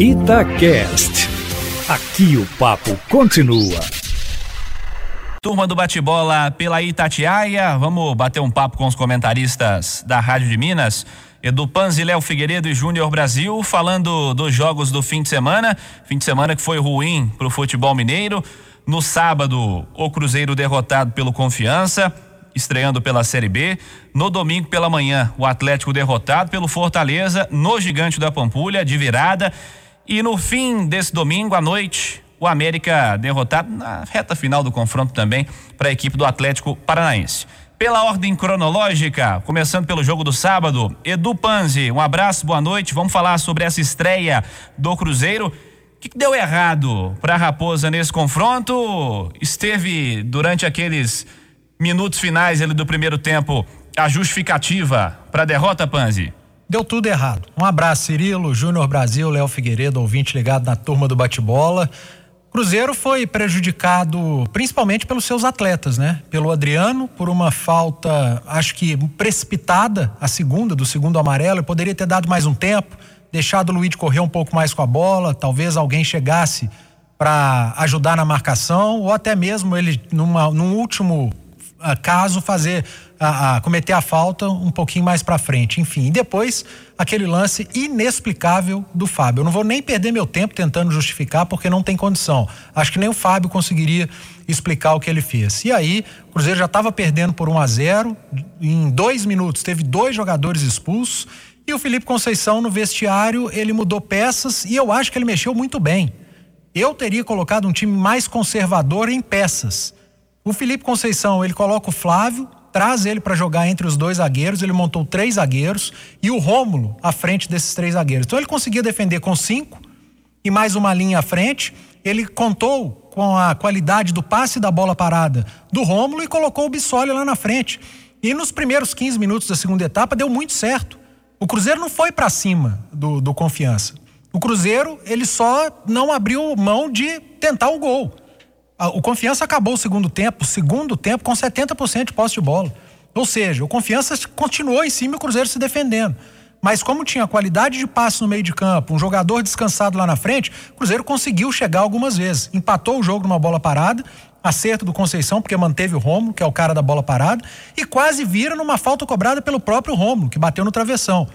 Itacast. Aqui o papo continua. Turma do bate-bola pela Itatiaia, vamos bater um papo com os comentaristas da Rádio de Minas. Edu Panzi, Léo Figueiredo e Júnior Brasil, falando dos jogos do fim de semana. Fim de semana que foi ruim para o futebol mineiro. No sábado, o Cruzeiro derrotado pelo Confiança, estreando pela Série B. No domingo pela manhã, o Atlético derrotado pelo Fortaleza, no Gigante da Pampulha, de virada. E no fim desse domingo à noite, o América derrotado na reta final do confronto também para a equipe do Atlético Paranaense. Pela ordem cronológica, começando pelo jogo do sábado, Edu Panzi, um abraço, boa noite. Vamos falar sobre essa estreia do Cruzeiro. O que, que deu errado para a Raposa nesse confronto? Esteve durante aqueles minutos finais do primeiro tempo a justificativa para a derrota, Panzi? Deu tudo errado. Um abraço, Cirilo, Júnior Brasil, Léo Figueiredo, ouvinte ligado na turma do bate-bola. Cruzeiro foi prejudicado principalmente pelos seus atletas, né? Pelo Adriano, por uma falta, acho que precipitada, a segunda, do segundo amarelo. poderia ter dado mais um tempo, deixado o Luiz correr um pouco mais com a bola, talvez alguém chegasse para ajudar na marcação, ou até mesmo ele, numa, num último caso fazer a, a, cometer a falta um pouquinho mais para frente, enfim. E depois aquele lance inexplicável do Fábio. Eu não vou nem perder meu tempo tentando justificar porque não tem condição. Acho que nem o Fábio conseguiria explicar o que ele fez. E aí, o Cruzeiro já estava perdendo por 1 a 0 em dois minutos teve dois jogadores expulsos e o Felipe Conceição no vestiário ele mudou peças e eu acho que ele mexeu muito bem. Eu teria colocado um time mais conservador em peças o Felipe Conceição, ele coloca o Flávio, traz ele para jogar entre os dois zagueiros, ele montou três zagueiros e o Rômulo à frente desses três zagueiros. Então ele conseguia defender com cinco e mais uma linha à frente. Ele contou com a qualidade do passe da bola parada do Rômulo e colocou o Bissoli lá na frente. E nos primeiros 15 minutos da segunda etapa deu muito certo. O Cruzeiro não foi para cima do, do Confiança. O Cruzeiro, ele só não abriu mão de tentar o gol o Confiança acabou o segundo tempo, segundo tempo com 70% de posse de bola. Ou seja, o Confiança continuou em cima e o Cruzeiro se defendendo. Mas como tinha qualidade de passe no meio de campo, um jogador descansado lá na frente, o Cruzeiro conseguiu chegar algumas vezes. Empatou o jogo numa bola parada, acerto do Conceição, porque manteve o Romulo, que é o cara da bola parada, e quase vira numa falta cobrada pelo próprio Romulo, que bateu no travessão.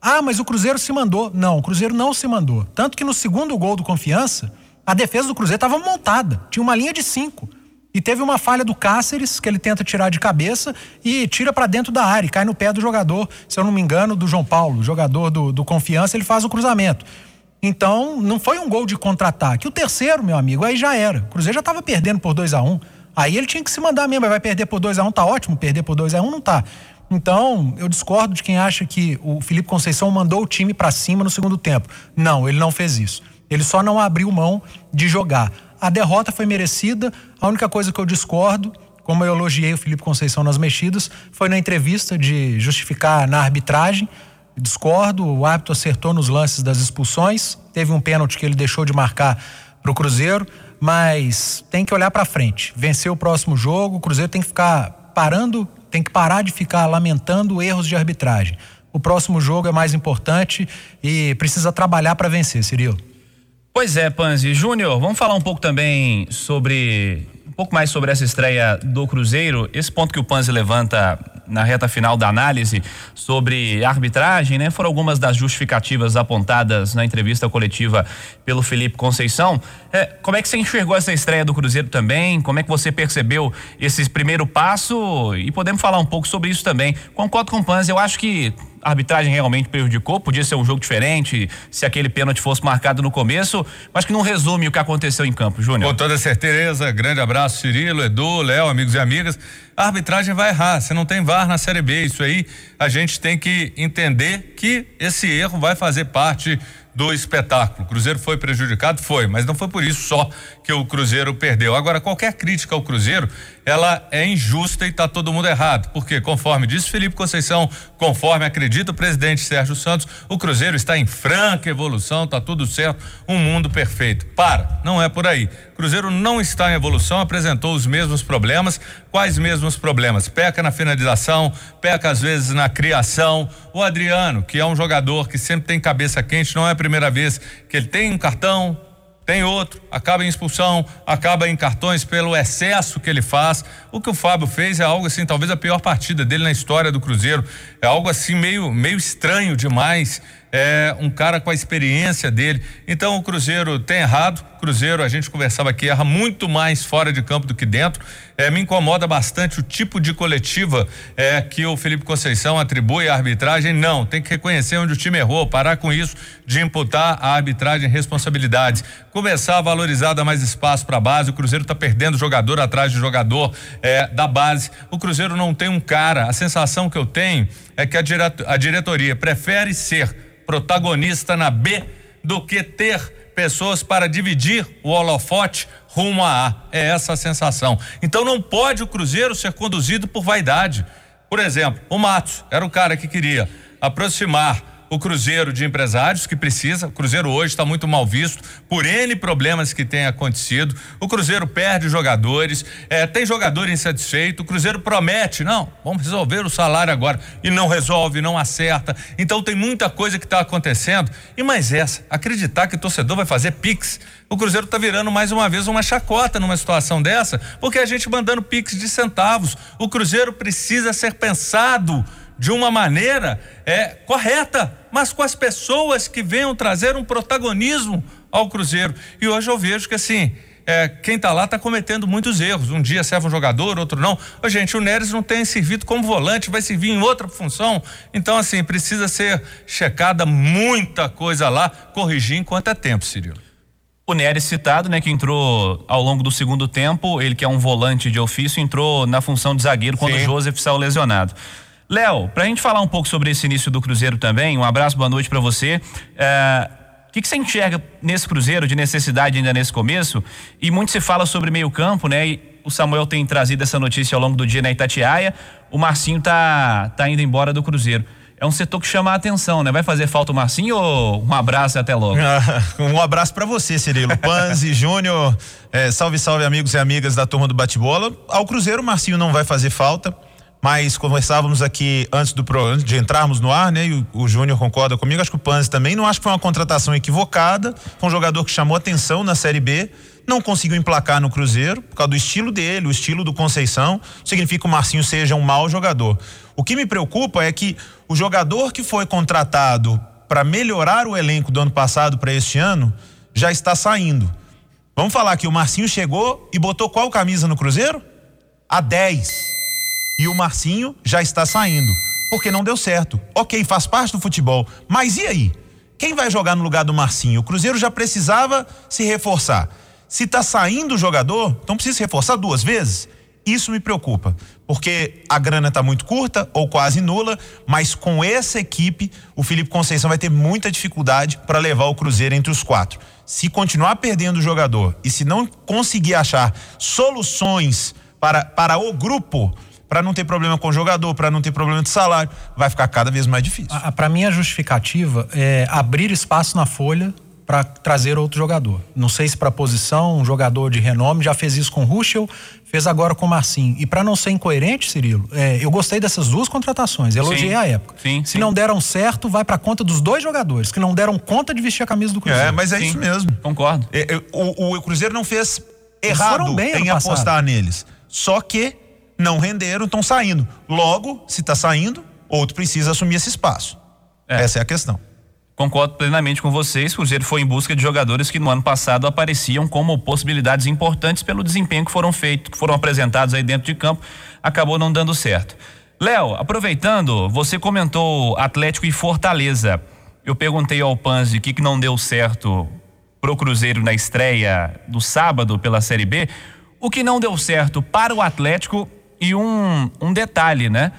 Ah, mas o Cruzeiro se mandou. Não, o Cruzeiro não se mandou. Tanto que no segundo gol do Confiança, a defesa do Cruzeiro estava montada, tinha uma linha de cinco. E teve uma falha do Cáceres, que ele tenta tirar de cabeça e tira para dentro da área, cai no pé do jogador, se eu não me engano, do João Paulo, jogador do, do Confiança, ele faz o cruzamento. Então, não foi um gol de contra-ataque. O terceiro, meu amigo, aí já era. O Cruzeiro já estava perdendo por 2 a 1 um. Aí ele tinha que se mandar mesmo, vai perder por 2 a 1 um, tá ótimo, perder por 2 a 1 um, não tá. Então, eu discordo de quem acha que o Felipe Conceição mandou o time para cima no segundo tempo. Não, ele não fez isso. Ele só não abriu mão de jogar. A derrota foi merecida. A única coisa que eu discordo, como eu elogiei o Felipe Conceição nas mexidas, foi na entrevista de justificar na arbitragem. Discordo, o árbitro acertou nos lances das expulsões. Teve um pênalti que ele deixou de marcar para o Cruzeiro, mas tem que olhar para frente. Vencer o próximo jogo, o Cruzeiro tem que ficar parando, tem que parar de ficar lamentando erros de arbitragem. O próximo jogo é mais importante e precisa trabalhar para vencer, Cirilo. Pois é, Panzi. Júnior, vamos falar um pouco também sobre. Um pouco mais sobre essa estreia do Cruzeiro. Esse ponto que o Panzi levanta na reta final da análise sobre arbitragem, né? Foram algumas das justificativas apontadas na entrevista coletiva pelo Felipe Conceição. É, como é que você enxergou essa estreia do Cruzeiro também? Como é que você percebeu esse primeiro passo? E podemos falar um pouco sobre isso também. Concordo com o Panzi, eu acho que a arbitragem realmente prejudicou, podia ser um jogo diferente se aquele pênalti fosse marcado no começo, mas que não resume o que aconteceu em campo, Júnior. Com toda certeza, grande abraço, Cirilo, Edu, Léo, amigos e amigas. A arbitragem vai errar, você não tem VAR na Série B, isso aí a gente tem que entender que esse erro vai fazer parte do espetáculo. O Cruzeiro foi prejudicado? Foi, mas não foi por isso só que o Cruzeiro perdeu. Agora, qualquer crítica ao Cruzeiro, ela é injusta e está todo mundo errado. Porque, conforme disse Felipe Conceição, conforme acredita o presidente Sérgio Santos, o Cruzeiro está em franca evolução, está tudo certo, um mundo perfeito. Para, não é por aí. Cruzeiro não está em evolução, apresentou os mesmos problemas. Quais mesmos problemas? Peca na finalização, peca às vezes na criação. O Adriano, que é um jogador que sempre tem cabeça quente, não é primeira vez que ele tem um cartão, tem outro, acaba em expulsão, acaba em cartões pelo excesso que ele faz. O que o Fábio fez é algo assim, talvez a pior partida dele na história do Cruzeiro. É algo assim meio, meio estranho demais é um cara com a experiência dele. Então o Cruzeiro tem errado. Cruzeiro, a gente conversava aqui, erra muito mais fora de campo do que dentro. É, me incomoda bastante o tipo de coletiva é, que o Felipe Conceição atribui à arbitragem. Não, tem que reconhecer onde o time errou, parar com isso de imputar a arbitragem responsabilidades. Começar a valorizar, dar mais espaço para a base. O Cruzeiro está perdendo jogador atrás de jogador é, da base. O Cruzeiro não tem um cara. A sensação que eu tenho é que a, diretoria prefere ser protagonista na B do que ter pessoas para dividir o holofote rumo a A. É essa a sensação. Então não pode o Cruzeiro ser conduzido por vaidade. Por exemplo, o Matos era o cara que queria aproximar o Cruzeiro de empresários que precisa. O Cruzeiro hoje está muito mal visto por N problemas que tem acontecido. O Cruzeiro perde jogadores, é, tem jogador insatisfeito. O Cruzeiro promete, não, vamos resolver o salário agora. E não resolve, não acerta. Então tem muita coisa que está acontecendo. E mais essa, acreditar que o torcedor vai fazer pix. O Cruzeiro está virando mais uma vez uma chacota numa situação dessa, porque a gente mandando pix de centavos. O Cruzeiro precisa ser pensado de uma maneira é, correta, mas com as pessoas que venham trazer um protagonismo ao Cruzeiro. E hoje eu vejo que assim. É, quem está lá está cometendo muitos erros. Um dia serve um jogador, outro não. Ô, gente, o Neres não tem servido como volante, vai servir em outra função. Então, assim, precisa ser checada muita coisa lá, corrigir enquanto é tempo, Cirilo. O Neres citado, né, que entrou ao longo do segundo tempo, ele que é um volante de ofício, entrou na função de zagueiro quando Sim. o Joseph saiu lesionado. Léo, para a gente falar um pouco sobre esse início do Cruzeiro também, um abraço, boa noite para você. É, o que, que, você enxerga nesse Cruzeiro de necessidade ainda nesse começo? E muito se fala sobre meio campo, né? E o Samuel tem trazido essa notícia ao longo do dia na Itatiaia. O Marcinho tá, tá indo embora do Cruzeiro. É um setor que chama a atenção, né? Vai fazer falta o Marcinho ou um abraço e até logo? um abraço para você, Cirilo. Panzi, Júnior, é, salve, salve amigos e amigas da turma do bate-bola. Ao Cruzeiro, o Marcinho não vai fazer falta mas conversávamos aqui antes do antes de entrarmos no ar, né? E o, o Júnior concorda comigo, acho que o Panzi também, não acho que foi uma contratação equivocada, foi um jogador que chamou atenção na Série B, não conseguiu emplacar no Cruzeiro, por causa do estilo dele, o estilo do Conceição, significa que o Marcinho seja um mau jogador. O que me preocupa é que o jogador que foi contratado para melhorar o elenco do ano passado para este ano já está saindo. Vamos falar que o Marcinho chegou e botou qual camisa no Cruzeiro? A 10 e o Marcinho já está saindo, porque não deu certo. Ok, faz parte do futebol, mas e aí? Quem vai jogar no lugar do Marcinho? O Cruzeiro já precisava se reforçar. Se está saindo o jogador, então precisa se reforçar duas vezes? Isso me preocupa, porque a grana está muito curta ou quase nula, mas com essa equipe, o Felipe Conceição vai ter muita dificuldade para levar o Cruzeiro entre os quatro. Se continuar perdendo o jogador e se não conseguir achar soluções para, para o grupo, para não ter problema com o jogador, para não ter problema de salário, vai ficar cada vez mais difícil. Para mim a justificativa é abrir espaço na folha para trazer outro jogador. Não sei se para posição, um jogador de renome já fez isso com o Ruschel, fez agora com o Marcinho. E para não ser incoerente, Cirilo, é, eu gostei dessas duas contratações, elogiei sim, a época. Sim, se sim. não deram certo, vai para conta dos dois jogadores que não deram conta de vestir a camisa do Cruzeiro. É, mas é isso mesmo. Concordo. É, é, o, o, Cruzeiro não fez errado em apostar neles. Só que não renderam, estão saindo. Logo, se está saindo, outro precisa assumir esse espaço. É. Essa é a questão. Concordo plenamente com vocês. O Cruzeiro foi em busca de jogadores que no ano passado apareciam como possibilidades importantes pelo desempenho que foram feitos, que foram apresentados aí dentro de campo. Acabou não dando certo. Léo, aproveitando, você comentou Atlético e Fortaleza. Eu perguntei ao Panzi o que, que não deu certo pro Cruzeiro na estreia do sábado pela Série B. O que não deu certo para o Atlético e um, um detalhe, né?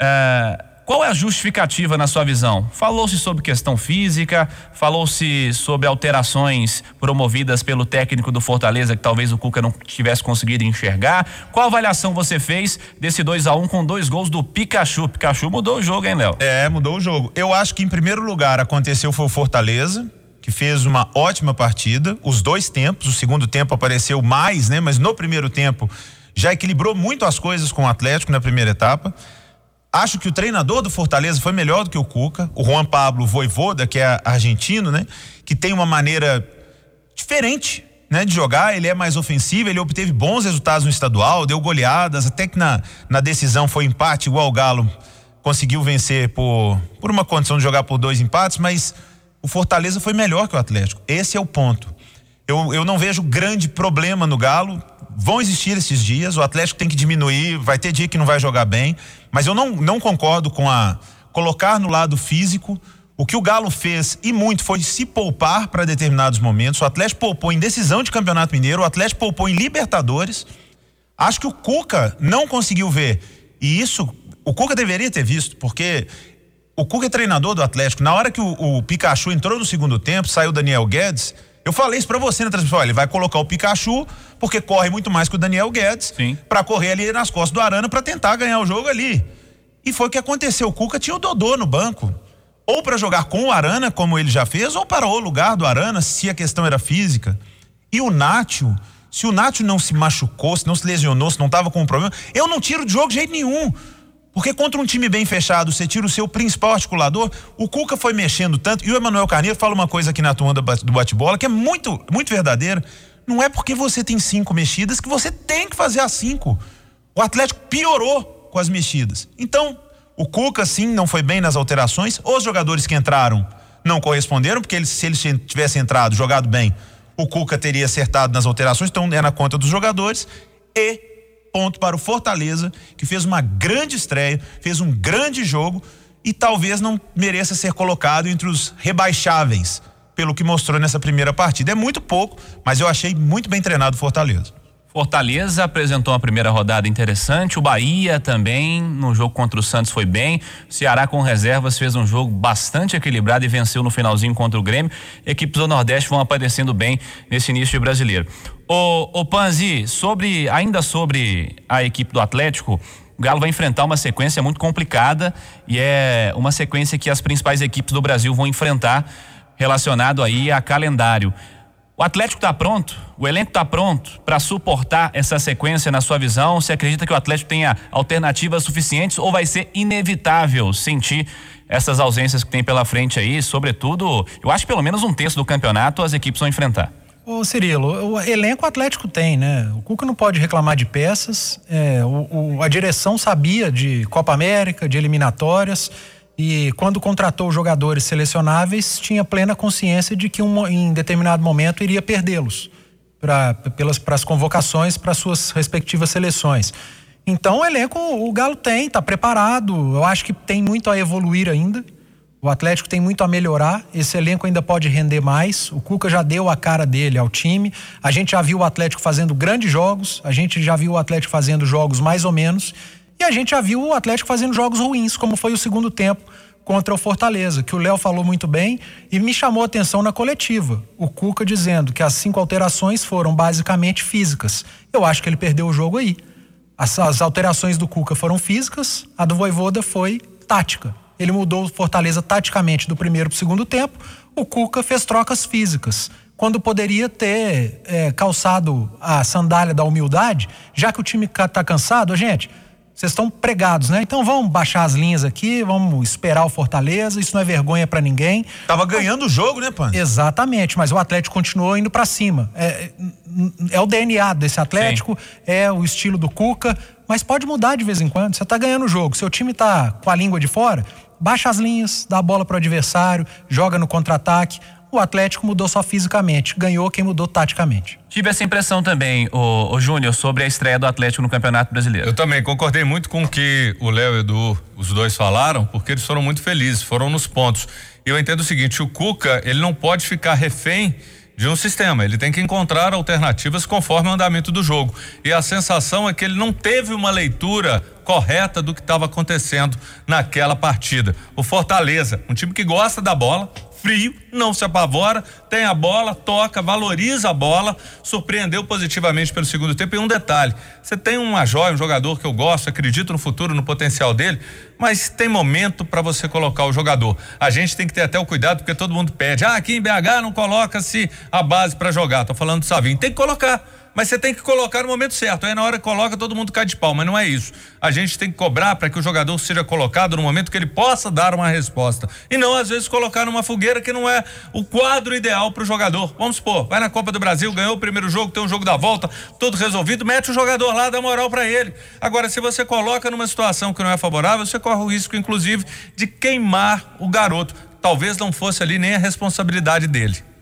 É, qual é a justificativa na sua visão? Falou-se sobre questão física, falou-se sobre alterações promovidas pelo técnico do Fortaleza que talvez o Cuca não tivesse conseguido enxergar. Qual avaliação você fez desse 2 a 1 um com dois gols do Pikachu? Pikachu mudou o jogo, hein, Léo? É, mudou o jogo. Eu acho que em primeiro lugar aconteceu foi o Fortaleza, que fez uma ótima partida, os dois tempos, o segundo tempo apareceu mais, né, mas no primeiro tempo já equilibrou muito as coisas com o Atlético na primeira etapa. Acho que o treinador do Fortaleza foi melhor do que o Cuca, o Juan Pablo Voivoda, que é argentino, né? Que tem uma maneira diferente, né, de jogar, ele é mais ofensivo, ele obteve bons resultados no estadual, deu goleadas, até que na, na decisão foi empate, igual o Galo conseguiu vencer por, por uma condição de jogar por dois empates, mas o Fortaleza foi melhor que o Atlético. Esse é o ponto. Eu, eu não vejo grande problema no Galo. Vão existir esses dias, o Atlético tem que diminuir, vai ter dia que não vai jogar bem, mas eu não, não concordo com a colocar no lado físico. O que o Galo fez e muito foi se poupar para determinados momentos. O Atlético poupou em decisão de Campeonato Mineiro, o Atlético poupou em Libertadores. Acho que o Cuca não conseguiu ver. E isso o Cuca deveria ter visto, porque o Cuca é treinador do Atlético. Na hora que o, o Pikachu entrou no segundo tempo, saiu Daniel Guedes. Eu falei isso para você na transmissão. Olha, ele vai colocar o Pikachu, porque corre muito mais que o Daniel Guedes, para correr ali nas costas do Arana para tentar ganhar o jogo ali. E foi o que aconteceu. O Cuca tinha o Dodô no banco. Ou para jogar com o Arana, como ele já fez, ou para o lugar do Arana, se a questão era física. E o Nátio, se o Nátio não se machucou, se não se lesionou, se não estava com um problema, eu não tiro de jogo de jeito nenhum. Porque contra um time bem fechado, você tira o seu principal articulador. O Cuca foi mexendo tanto. E o Emanuel Carneiro fala uma coisa aqui na turma do bate-bola que é muito, muito verdadeira. Não é porque você tem cinco mexidas que você tem que fazer as cinco. O Atlético piorou com as mexidas. Então, o Cuca, sim, não foi bem nas alterações. Os jogadores que entraram não corresponderam, porque eles, se eles tivessem entrado, jogado bem, o Cuca teria acertado nas alterações, então é na conta dos jogadores. E ponto para o Fortaleza, que fez uma grande estreia, fez um grande jogo e talvez não mereça ser colocado entre os rebaixáveis, pelo que mostrou nessa primeira partida. É muito pouco, mas eu achei muito bem treinado o Fortaleza. Fortaleza apresentou uma primeira rodada interessante. O Bahia também, no jogo contra o Santos, foi bem. O Ceará com reservas fez um jogo bastante equilibrado e venceu no finalzinho contra o Grêmio. Equipes do Nordeste vão aparecendo bem nesse início de brasileiro. O, o Panzi, sobre, ainda sobre a equipe do Atlético, o Galo vai enfrentar uma sequência muito complicada e é uma sequência que as principais equipes do Brasil vão enfrentar relacionado aí a calendário. O Atlético está pronto? O elenco está pronto para suportar essa sequência na sua visão? Você acredita que o Atlético tenha alternativas suficientes ou vai ser inevitável sentir essas ausências que tem pela frente aí? Sobretudo, eu acho que pelo menos um terço do campeonato as equipes vão enfrentar. Ô Cirilo, o elenco Atlético tem, né? O Cuca não pode reclamar de peças. É, o, o, a direção sabia de Copa América, de eliminatórias e quando contratou jogadores selecionáveis, tinha plena consciência de que um, em determinado momento iria perdê-los para as convocações para suas respectivas seleções. Então o elenco, o Galo tem, está preparado. Eu acho que tem muito a evoluir ainda. O Atlético tem muito a melhorar. Esse elenco ainda pode render mais. O Cuca já deu a cara dele ao time. A gente já viu o Atlético fazendo grandes jogos. A gente já viu o Atlético fazendo jogos mais ou menos. A gente já viu o Atlético fazendo jogos ruins, como foi o segundo tempo contra o Fortaleza, que o Léo falou muito bem e me chamou a atenção na coletiva. O Cuca dizendo que as cinco alterações foram basicamente físicas. Eu acho que ele perdeu o jogo aí. As, as alterações do Cuca foram físicas, a do Voivoda foi tática. Ele mudou o Fortaleza taticamente do primeiro para o segundo tempo. O Cuca fez trocas físicas quando poderia ter é, calçado a sandália da humildade, já que o time está cansado, gente vocês estão pregados, né? Então vamos baixar as linhas aqui, vamos esperar o Fortaleza, isso não é vergonha para ninguém. Tava ganhando o jogo, né, Pan? Exatamente, mas o Atlético continuou indo para cima. É, é, o DNA desse Atlético, Sim. é o estilo do Cuca, mas pode mudar de vez em quando. Você tá ganhando o jogo, seu time tá com a língua de fora, baixa as linhas, dá a bola pro adversário, joga no contra-ataque o Atlético mudou só fisicamente, ganhou quem mudou taticamente. Tive essa impressão também, o, o Júnior, sobre a estreia do Atlético no Campeonato Brasileiro. Eu também concordei muito com o que o Léo e o Edu, os dois falaram, porque eles foram muito felizes, foram nos pontos. E eu entendo o seguinte, o Cuca, ele não pode ficar refém de um sistema. Ele tem que encontrar alternativas conforme o andamento do jogo. E a sensação é que ele não teve uma leitura correta do que estava acontecendo naquela partida. O Fortaleza, um time que gosta da bola, frio, não se apavora, tem a bola, toca, valoriza a bola, surpreendeu positivamente pelo segundo tempo. E um detalhe: você tem uma joia, um jogador que eu gosto, acredito no futuro, no potencial dele, mas tem momento para você colocar o jogador. A gente tem que ter até o cuidado, porque todo mundo pede, ah, aqui em BH não coloca-se a base para jogar. Tô falando do Savinho, tem que colocar mas você tem que colocar no momento certo. Aí na hora que coloca, todo mundo cai de pau, mas não é isso. A gente tem que cobrar para que o jogador seja colocado no momento que ele possa dar uma resposta. E não, às vezes, colocar numa fogueira que não é o quadro ideal para o jogador. Vamos supor, vai na Copa do Brasil, ganhou o primeiro jogo, tem um jogo da volta, tudo resolvido, mete o jogador lá, dá moral para ele. Agora, se você coloca numa situação que não é favorável, você corre o risco, inclusive, de queimar o garoto. Talvez não fosse ali nem a responsabilidade dele.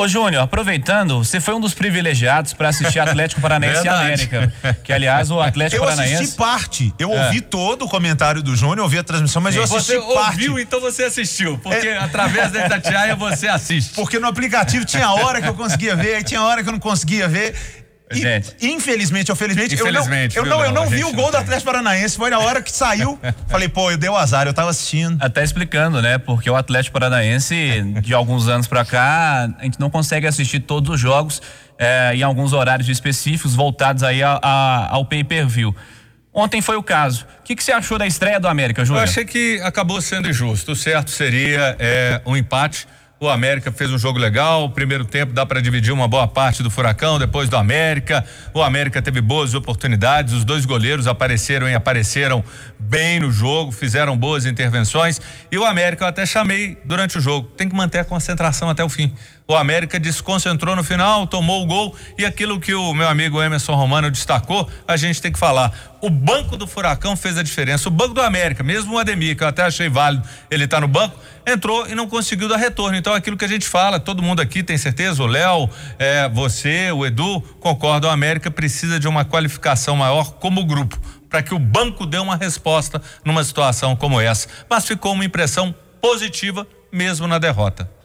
Ô Júnior, aproveitando, você foi um dos privilegiados para assistir Atlético Paranaense e América. Que aliás o Atlético eu Paranaense. Eu assisti parte. Eu é. ouvi todo o comentário do Júnior, ouvi a transmissão, mas Sim. eu assisti você parte. ouviu, então você assistiu. Porque é. através da Itatiaia você assiste. Porque no aplicativo tinha hora que eu conseguia ver, aí tinha hora que eu não conseguia ver. Gente. Infelizmente ou felizmente, Infelizmente, eu não, eu não, eu não vi o gol do Atlético Paranaense. Foi na hora que saiu. falei, pô, eu dei o azar, eu tava assistindo. Até explicando, né? Porque o Atlético Paranaense, de alguns anos pra cá, a gente não consegue assistir todos os jogos é, em alguns horários específicos voltados aí a, a, ao pay-per-view. Ontem foi o caso. O que, que, você achou da estreia do América, Júnior? Eu achei que acabou sendo injusto. O certo seria é, um empate o América fez um jogo legal. O primeiro tempo dá para dividir uma boa parte do Furacão, depois do América. O América teve boas oportunidades. Os dois goleiros apareceram e apareceram bem no jogo, fizeram boas intervenções. E o América eu até chamei durante o jogo. Tem que manter a concentração até o fim. O América desconcentrou no final, tomou o gol e aquilo que o meu amigo Emerson Romano destacou, a gente tem que falar. O banco do Furacão fez a diferença. O banco do América, mesmo o Ademir, que eu até achei válido, ele tá no banco, entrou e não conseguiu dar retorno. Então, aquilo que a gente fala, todo mundo aqui tem certeza, o Léo, é, você, o Edu, concorda, o América precisa de uma qualificação maior como grupo, para que o banco dê uma resposta numa situação como essa. Mas ficou uma impressão positiva mesmo na derrota.